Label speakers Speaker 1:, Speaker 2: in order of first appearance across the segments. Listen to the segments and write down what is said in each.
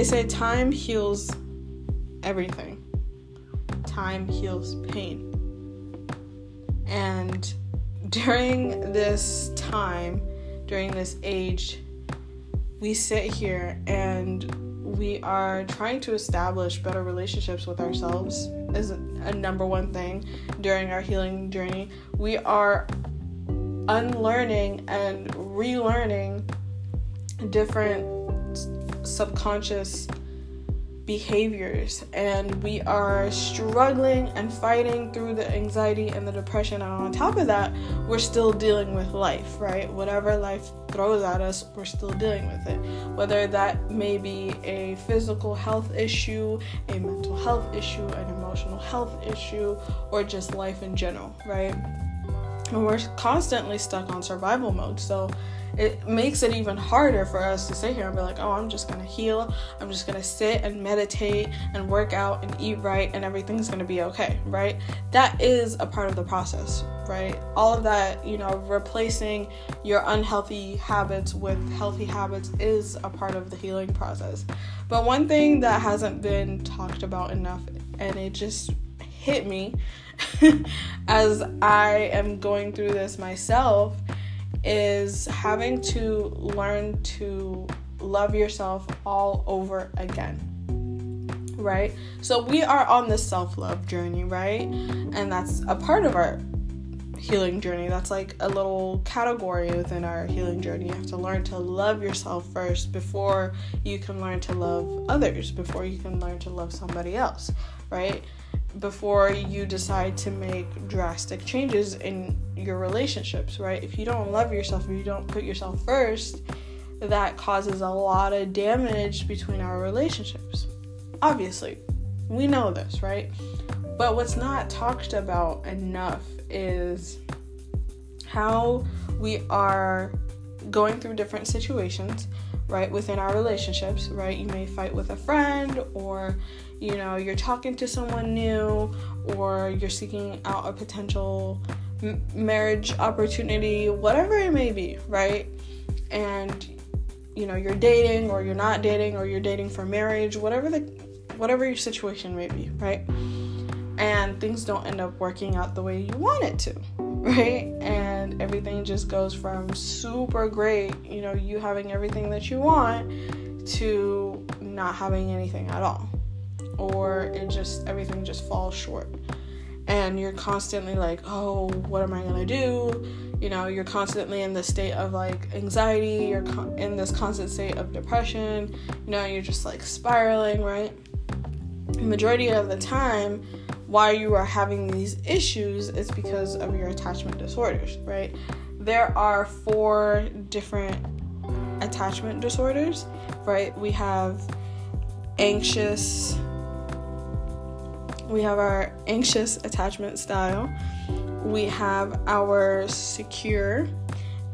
Speaker 1: they say time heals everything. Time heals pain. And during this time, during this age, we sit here and we are trying to establish better relationships with ourselves is a number one thing during our healing journey. We are unlearning and relearning different subconscious behaviors. And we are struggling and fighting through the anxiety and the depression. And on top of that we're still dealing with life right? Whatever life throws at us we're still dealing with it. Whether that may be a physical health issue a mental health issue an emotional health issue or just life in general right and we're constantly stuck on survival mode so it makes it even harder for us to sit here and be like, oh, I'm just gonna heal. I'm just gonna sit and meditate and work out and eat right, and everything's gonna be okay, right? That is a part of the process, right? All of that, you know, replacing your unhealthy habits with healthy habits is a part of the healing process. But one thing that hasn't been talked about enough, and it just hit me as I am going through this myself is having to learn to love yourself all over again. Right? So we are on this self love journey, right? And that's a part of our healing journey. That's like a little category within our healing journey. You have to learn to love yourself first before you can learn to love others, before you can learn to love somebody else, right? Before you decide to make drastic changes in your relationships, right? If you don't love yourself, if you don't put yourself first, that causes a lot of damage between our relationships. Obviously, we know this, right? But what's not talked about enough is how we are going through different situations, right, within our relationships, right? You may fight with a friend or you know you're talking to someone new or you're seeking out a potential m- marriage opportunity whatever it may be right? And you know you're dating or you're not dating or you're dating for marriage whatever the whatever your situation may be right? And things don't end up working out the way you want it to right? And everything just goes from super great you know you having everything that you want to not having anything at all. Or it just everything just falls short. And you're constantly like oh what am i to do? You know you're constantly in the state of like anxiety. You're in this constant state of depression. You know you're just like spiraling right? Majority of the time why you are having these issues is because of your attachment disorders right there are four different attachment disorders right we have anxious we have our anxious attachment style, we have our secure,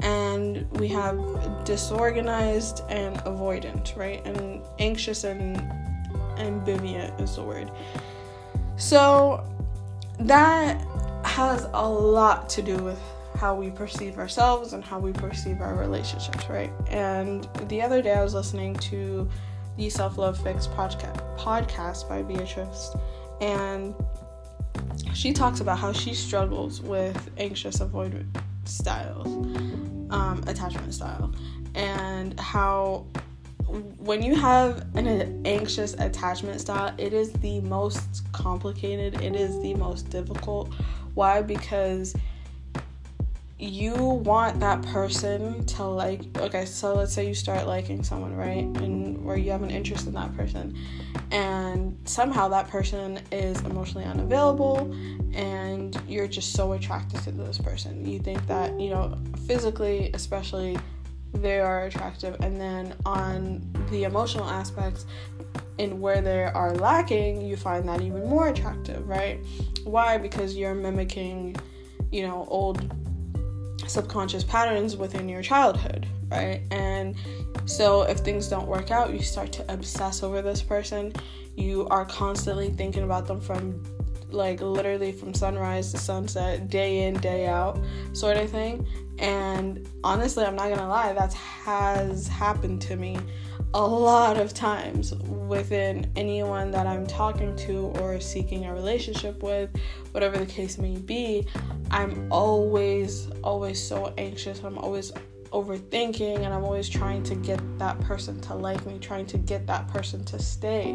Speaker 1: and we have disorganized and avoidant, right? And anxious and ambivalent is the word. So that has a lot to do with how we perceive ourselves and how we perceive our relationships, right? And the other day I was listening to the Self Love Fix podcast podcast by Beatrice and she talks about how she struggles with anxious avoidant styles, um, attachment style, and how when you have an anxious attachment style, it is the most complicated, it is the most difficult. Why? Because you want that person to like okay so let's say you start liking someone right and where you have an interest in that person and somehow that person is emotionally unavailable and you're just so attracted to this person you think that you know physically especially they are attractive and then on the emotional aspects and where they are lacking you find that even more attractive right why because you're mimicking you know old subconscious patterns within your childhood, right? And so if things don't work out, you start to obsess over this person. You are constantly thinking about them from like literally from sunrise to sunset, day in, day out, sort of thing. And honestly, I'm not gonna lie, that has happened to me a lot of times within anyone that I'm talking to or seeking a relationship with, whatever the case may be. I'm always, always so anxious. I'm always overthinking and I'm always trying to get that person to like me, trying to get that person to stay,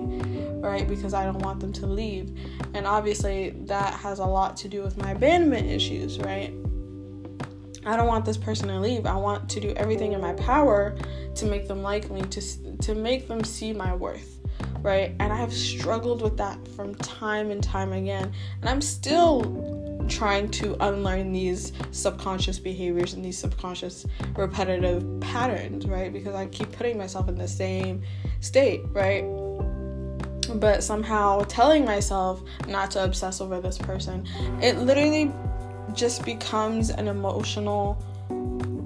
Speaker 1: right? Because I don't want them to leave. And obviously, that has a lot to do with my abandonment issues, right? I don't want this person to leave. I want to do everything in my power to make them like me, to to make them see my worth, right? And I have struggled with that from time and time again. And I'm still trying to unlearn these subconscious behaviors and these subconscious repetitive patterns, right? Because I keep putting myself in the same state, right? But somehow telling myself not to obsess over this person, it literally just becomes an emotional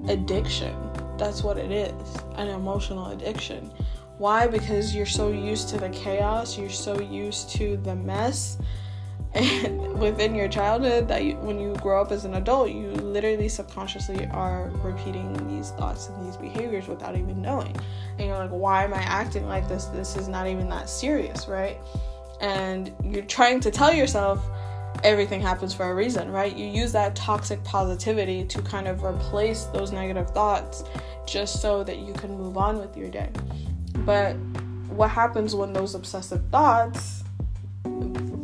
Speaker 1: addiction. That's what it is an emotional addiction. Why? Because you're so used to the chaos, you're so used to the mess within your childhood that you, when you grow up as an adult you literally subconsciously are repeating these thoughts and these behaviors without even knowing. And you're like why am i acting like this? This is not even that serious right? And you're trying to tell yourself everything happens for a reason right? You use that toxic positivity to kind of replace those negative thoughts just so that you can move on with your day. But what happens when those obsessive thoughts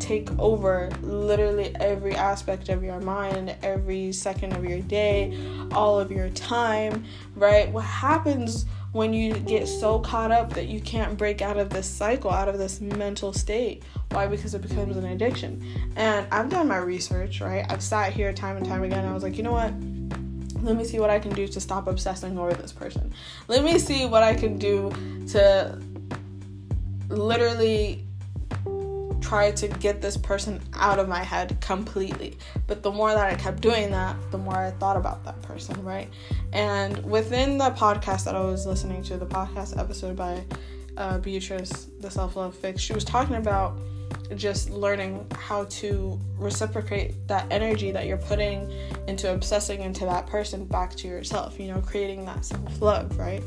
Speaker 1: take over literally every aspect of your mind, every second of your day, all of your time, right? What happens when you get so caught up that you can't break out of this cycle, out of this mental state? Why? Because it becomes an addiction. And I've done my research, right? I've sat here time and time again. I was like, you know what? Let me see what I can do to stop obsessing over this person. Let me see what I can do to literally try to get this person out of my head completely. But the more that I kept doing that, the more I thought about that person, right? And within the podcast that I was listening to, the podcast episode by uh, Beatrice, the Self Love Fix, she was talking about just learning how to reciprocate that energy that you're putting into obsessing into that person back to yourself, you know, creating that self love, right?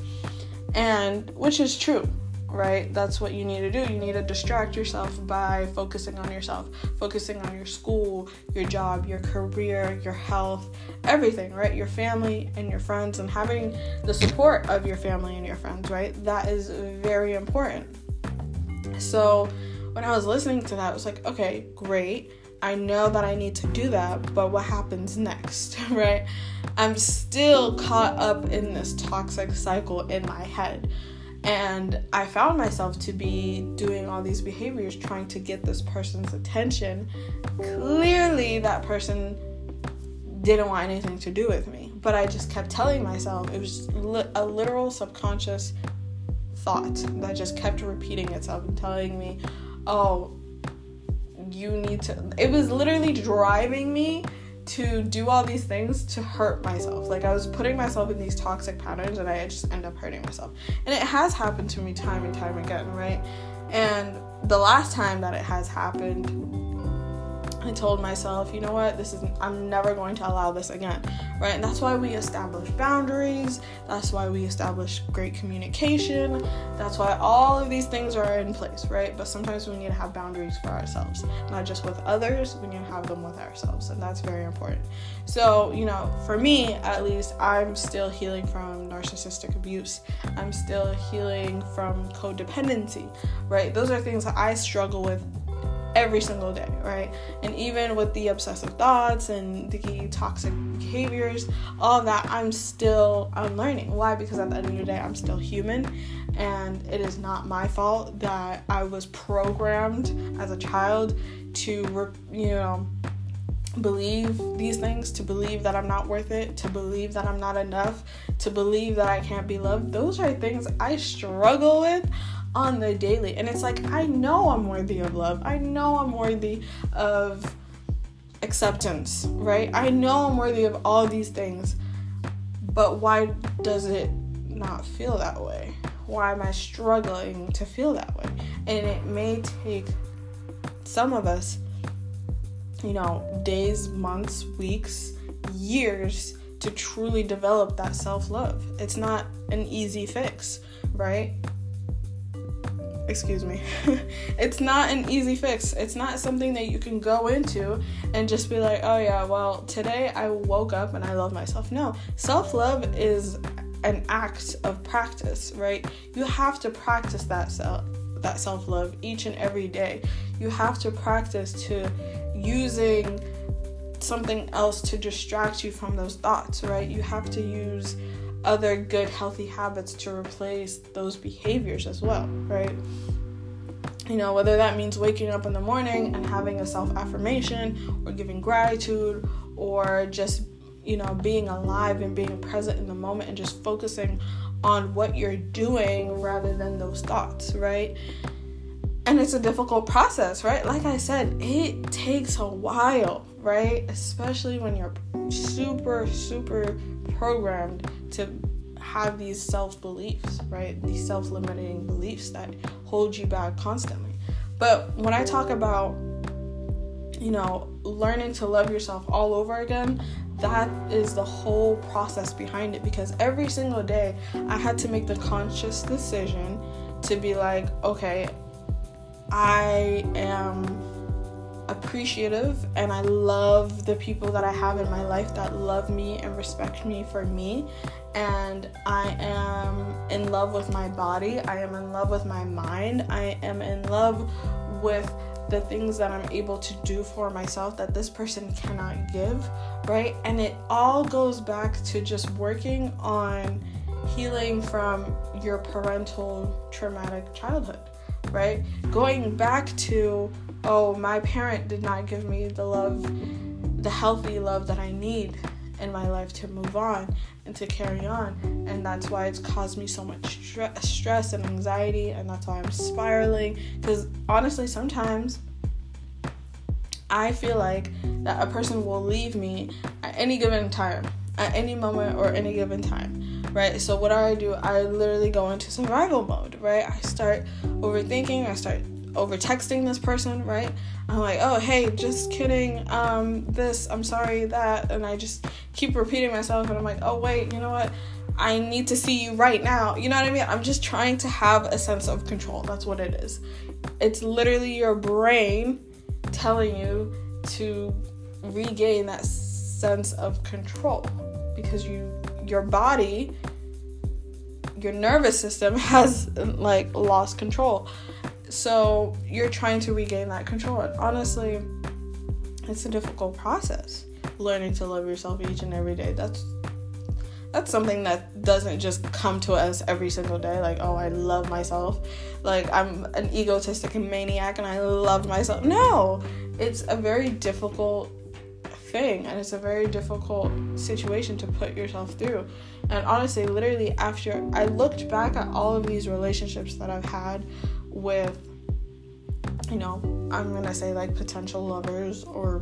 Speaker 1: And which is true, right? That's what you need to do. You need to distract yourself by focusing on yourself, focusing on your school, your job, your career, your health, everything, right? Your family and your friends, and having the support of your family and your friends, right? That is very important. So, when I was listening to that, I was like, okay, great. I know that I need to do that, but what happens next, right? I'm still caught up in this toxic cycle in my head and I found myself to be doing all these behaviors trying to get this person's attention. Clearly, that person didn't want anything to do with me. But I just kept telling myself it was a literal subconscious thought that just kept repeating itself and telling me, oh, you need to. It was literally driving me to do all these things to hurt myself. Like I was putting myself in these toxic patterns and I just end up hurting myself. And it has happened to me time and time again, right? And the last time that it has happened, I told myself, you know what, this is I'm never going to allow this again, right? And that's why we establish boundaries. That's why we establish great communication. That's why all of these things are in place, right? But sometimes we need to have boundaries for ourselves, not just with others. We need to have them with ourselves, and that's very important. So, you know, for me at least, I'm still healing from narcissistic abuse. I'm still healing from codependency, right? Those are things that I struggle with every single day, right? And even with the obsessive thoughts and the toxic behaviors, all that, I'm still I'm learning. Why? Because at the end of the day, I'm still human, and it is not my fault that I was programmed as a child to, you know, believe these things, to believe that I'm not worth it, to believe that I'm not enough, to believe that I can't be loved. Those are things I struggle with on the daily. And it's like, I know I'm worthy of love. I know I'm worthy of acceptance, right? I know I'm worthy of all these things. But why does it not feel that way? Why am I struggling to feel that way? And it may take some of us you know, days, months, weeks, years to truly develop that self love. It's not an easy fix, right? Excuse me. it's not an easy fix. It's not something that you can go into and just be like, oh yeah, well, today I woke up and I love myself. No, self love is an act of practice, right? You have to practice that self that self-love each and every day. You have to practice to using something else to distract you from those thoughts, right? You have to use other good healthy habits to replace those behaviors as well, right? You know, whether that means waking up in the morning and having a self affirmation or giving gratitude or just, you know, being alive and being present in the moment and just focusing on what you're doing rather than those thoughts, right? And it's a difficult process, right? Like I said, it takes a while, right? Especially when you're super, super programmed to have these self beliefs, right? These self limiting beliefs that hold you back constantly. But when I talk about, you know, learning to love yourself all over again, that is the whole process behind it because every single day I had to make the conscious decision to be like, okay, I am appreciative and I love the people that I have in my life that love me and respect me for me. And I am in love with my body. I am in love with my mind. I am in love with the things that I'm able to do for myself that this person cannot give, right? And it all goes back to just working on healing from your parental traumatic childhood, right? Going back to, oh, my parent did not give me the love, the healthy love that I need in my life to move on and to carry on. And that's why it's caused me so much stress and anxiety, and that's why I'm spiraling. Because honestly, sometimes I feel like that a person will leave me at any given time, at any moment or any given time, right? So what do I do? I literally go into survival mode, right? I start overthinking, I start over texting this person, right? I'm like, oh hey, just kidding, um, this, I'm sorry, that, and I just keep repeating myself and I'm like, oh wait, you know what? I need to see you right now. You know what I mean? I'm just trying to have a sense of control. That's what it is. It's literally your brain telling you to regain that sense of control because you your body your nervous system has like lost control so you're trying to regain that control and honestly it's a difficult process learning to love yourself each and every day. That's that's something that doesn't just come to us every single day like oh i love myself. Like i'm an egotistic maniac and i love myself. No it's a very difficult thing and it's a very difficult situation to put yourself through. And honestly literally after i looked back at all of these relationships that i've had with you know i'm gonna say like potential lovers or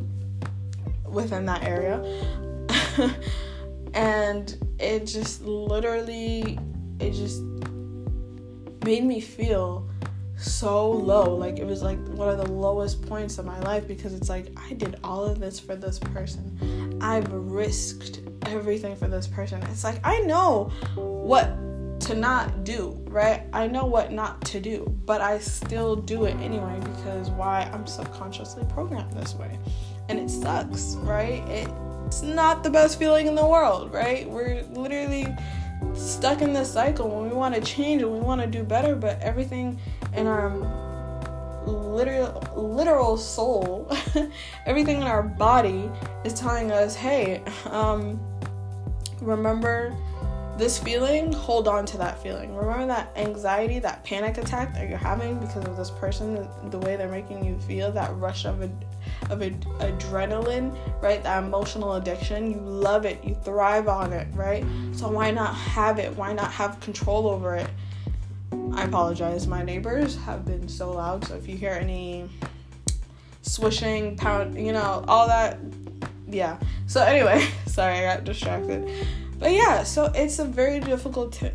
Speaker 1: within that area. And it just literally it just made me feel so low. Like it was like one of the lowest points of my life because it's like i did all of this for this person. I've risked everything for this person. It's like i know what to not do right? I know what not to do but i still do it anyway because why i'm subconsciously programmed this way. And it sucks right? It's not the best feeling in the world, right? We're literally stuck in this cycle when we want to change and we want to do better, but everything in our literal literal soul, everything in our body is telling us, "Hey, um, remember this feeling, hold on to that feeling. Remember that anxiety, that panic attack that you're having because of this person, the way they're making you feel, that rush of ad- of ad- adrenaline, right? That emotional addiction. You love it, you thrive on it, right? So why not have it? Why not have control over it? I apologize. My neighbors have been so loud, so if you hear any swishing, pound, you know, all that, yeah. So anyway, sorry, I got distracted. But yeah, so it's a very difficult t-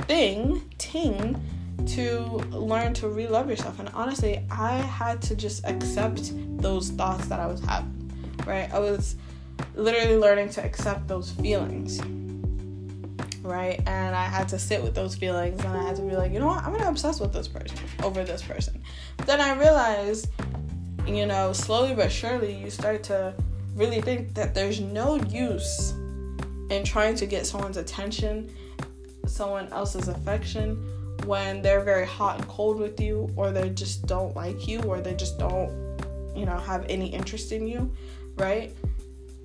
Speaker 1: thing, ting, to learn to re love yourself. And honestly, I had to just accept those thoughts that I was having. right? I was literally learning to accept those feelings, right? And I had to sit with those feelings and I had to be like, you know what, I'm gonna obsess with this person over this person. But then I realized, you know, slowly but surely, you start to really think that there's no use in trying to get someone's attention, someone else's affection when they're very hot and cold with you, or they just don't like you, or they just don't, you know, have any interest in you, right?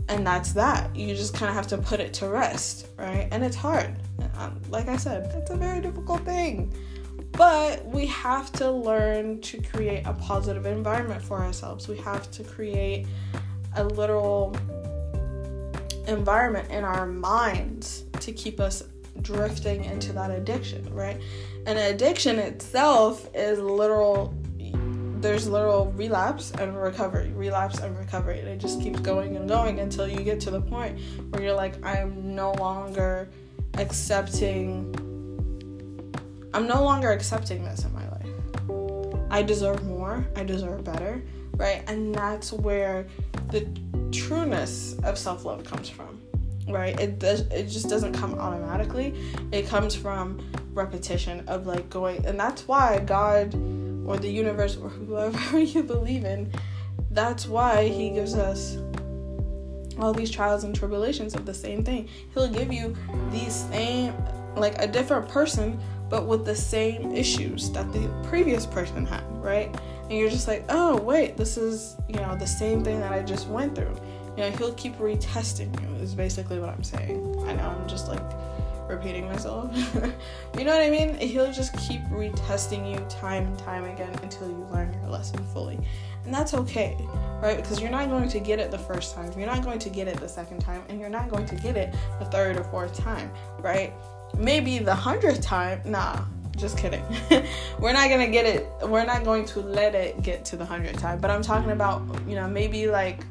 Speaker 1: And that's that. You just kind of have to put it to rest, right? And it's hard. Um, like I said, it's a very difficult thing. But we have to learn to create a positive environment for ourselves. We have to create a literal environment in our minds to keep us drifting into that addiction, right? And addiction itself is literal there's literal relapse and recovery, relapse and recovery. And it just keeps going and going until you get to the point where you're like, I'm no longer accepting I'm no longer accepting this in my life. I deserve more. I deserve better, right? And that's where the trueness of self-love comes from right? It does it just doesn't come automatically. It comes from repetition of like going and that's why god or the universe or whoever you believe in that's why he gives us all these trials and tribulations of the same thing. He'll give you these same like a different person but with the same issues that the previous person had right? And you're just like, oh wait, this is you know the same thing that I just went through. You know, he'll keep retesting you. Is basically what I'm saying. I know I'm just like repeating myself. you know what I mean? He'll just keep retesting you time and time again until you learn your lesson fully. And that's okay, right? Because you're not going to get it the first time, you're not going to get it the second time, and you're not going to get it the third or fourth time, right? Maybe the hundredth time, nah, just kidding. we're not gonna get it. We're not going to let it get to the hundredth time. But I'm talking about, you know, maybe like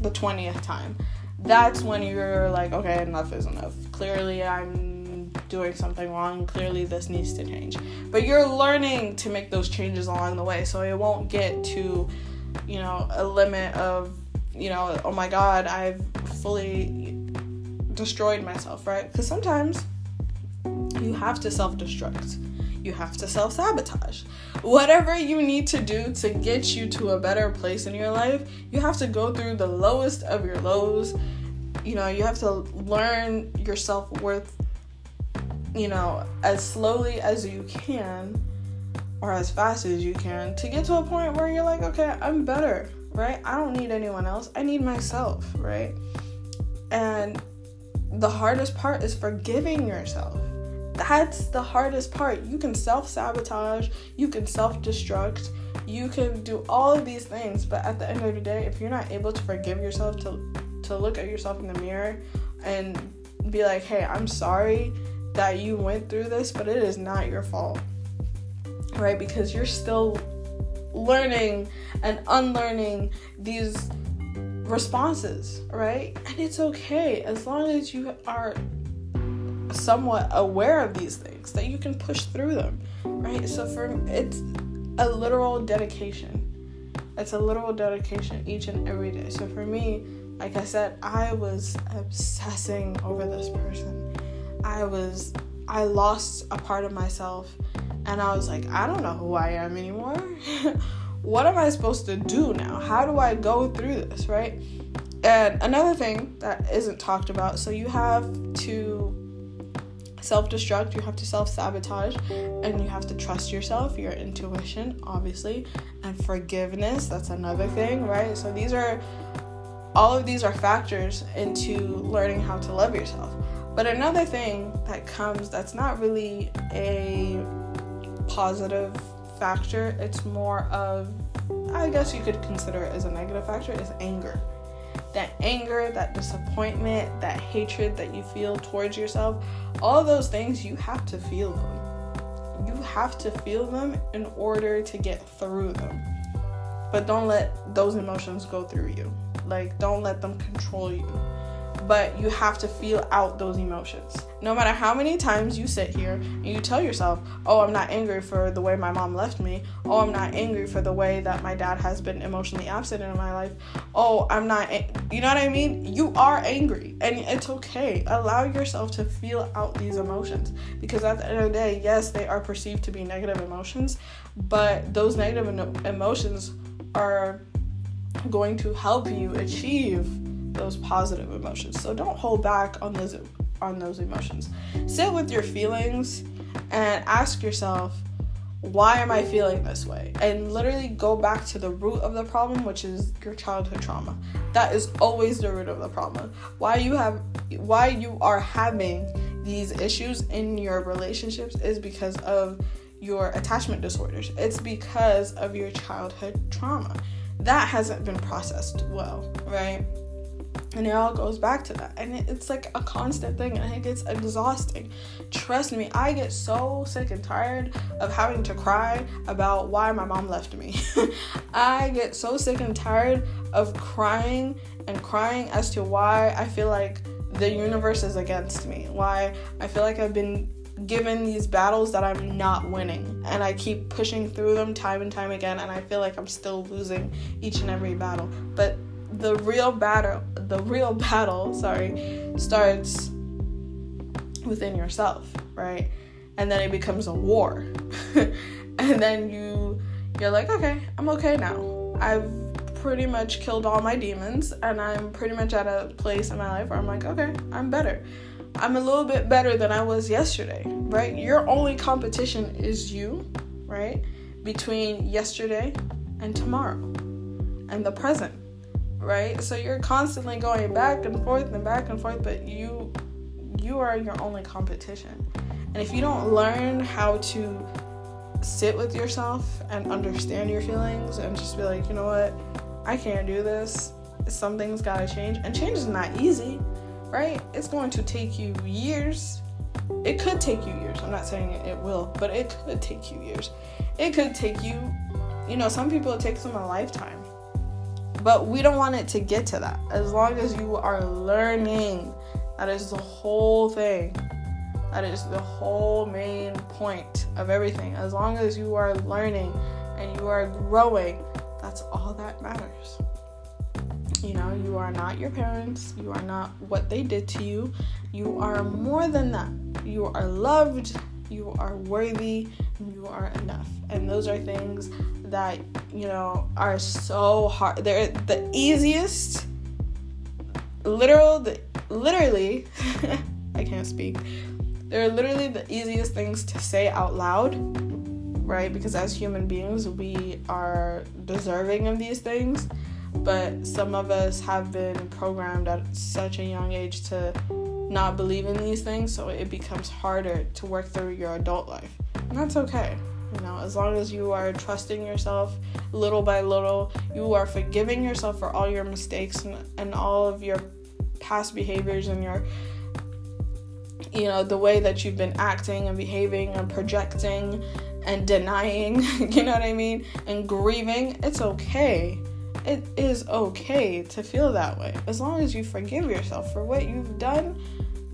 Speaker 1: the twentieth time. That's when you're like, okay, enough is enough. Clearly, I'm doing something wrong. Clearly, this needs to change. But you're learning to make those changes along the way, so it won't get to, you know, a limit of, you know, oh my God, I've fully destroyed myself, right? Because sometimes you have to self destruct. You have to self sabotage. Whatever you need to do to get you to a better place in your life, you have to go through the lowest of your lows. You know, you have to learn your self worth, you know, as slowly as you can or as fast as you can to get to a point where you're like, okay, I'm better, right? I don't need anyone else. I need myself, right? And the hardest part is forgiving yourself that's the hardest part. You can self sabotage, you can self destruct, you can do all of these things, but at the end of the day, if you're not able to forgive yourself, to, to look at yourself in the mirror and be like, hey, I'm sorry that you went through this, but it is not your fault, right? Because you're still learning and unlearning these responses, right? And it's okay as long as you are somewhat aware of these things that you can push through them right? So for it's a literal dedication. It's a literal dedication each and every day. So for me like i said i was obsessing over this person. I was i lost a part of myself and i was like i don't know who i am anymore. What am i supposed to do now? How do i go through this right? And another thing that isn't talked about so you have to self destruct, you have to self sabotage, and you have to trust yourself, your intuition, obviously, and forgiveness. That's another thing, right? So these are all of these are factors into learning how to love yourself. But another thing that comes that's not really a positive factor, it's more of, I guess you could consider it as a negative factor, is anger that anger, that disappointment, that hatred that you feel towards yourself, all those things, you have to feel them. You have to feel them in order to get through them. But don't let those emotions go through you. Like, don't let them control you. But you have to feel out those emotions. No matter how many times you sit here and you tell yourself, oh, I'm not angry for the way my mom left me. Oh, I'm not angry for the way that my dad has been emotionally absent in my life. Oh, I'm not, you know what I mean? You are angry and it's okay. Allow yourself to feel out these emotions because at the end of the day, yes, they are perceived to be negative emotions, but those negative emotions are going to help you achieve those positive emotions. So don't hold back on those on those emotions. Sit with your feelings and ask yourself, why am I feeling this way? And literally go back to the root of the problem, which is your childhood trauma. That is always the root of the problem. Why you have why you are having these issues in your relationships is because of your attachment disorders. It's because of your childhood trauma. That hasn't been processed well, right? And it all goes back to that. And it's like a constant thing and it gets exhausting. Trust me, I get so sick and tired of having to cry about why my mom left me. I get so sick and tired of crying and crying as to why I feel like the universe is against me. Why I feel like I've been given these battles that I'm not winning. And I keep pushing through them time and time again. And I feel like I'm still losing each and every battle. But the real battle the real battle sorry starts within yourself right? And then it becomes a war. And then you you're like okay i'm okay now. I've pretty much killed all my demons and i'm pretty much at a place in my life where i'm like okay i'm better. I'm a little bit better than i was yesterday right? Your only competition is you right? Between yesterday and tomorrow and the present right? So you're constantly going back and forth and back and forth, but you you are your only competition. And if you don't learn how to sit with yourself and understand your feelings and just be like, you know what, I can't do this. Something's gotta change. And change is not easy, right? It's going to take you years. It could take you years. I'm not saying it will, but it could take you years. It could take you, you know, some people it takes them a lifetime but we don't want it to get to that. As long as you are learning, that is the whole thing. That is the whole main point of everything. As long as you are learning and you are growing, that's all that matters. You know, you are not your parents, you are not what they did to you. You are more than that. You are loved, you are worthy, you are enough. And those are things that, you know, are so hard. They're the easiest, literal, the, literally, I can't speak. They're literally the easiest things to say out loud, right? Because as human beings, we are deserving of these things. But some of us have been programmed at such a young age to not believe in these things, so it becomes harder to work through your adult life. And that's okay. You know, as long as you are trusting yourself little by little, you are forgiving yourself for all your mistakes and, and all of your past behaviors and your you know the way that you've been acting and behaving and projecting and denying you know what i mean and grieving it's okay it is okay to feel that way as long as you forgive yourself for what you've done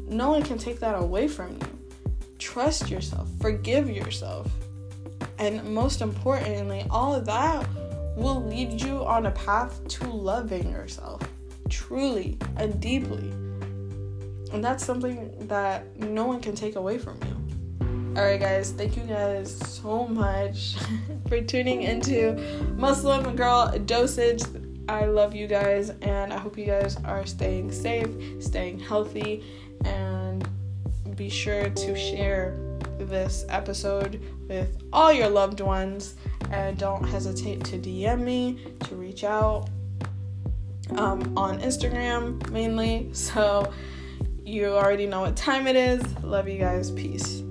Speaker 1: no one can take that away from you trust yourself forgive yourself and most importantly, all of that will lead you on a path to loving yourself truly and deeply. And that's something that no one can take away from you. Alright, guys, thank you guys so much for tuning into Muslim Girl Dosage. I love you guys, and I hope you guys are staying safe, staying healthy, be sure to share this episode with all your loved ones. And don't hesitate to DM me, to reach out um, on Instagram mainly. So you already know what time it is. Love you guys. Peace.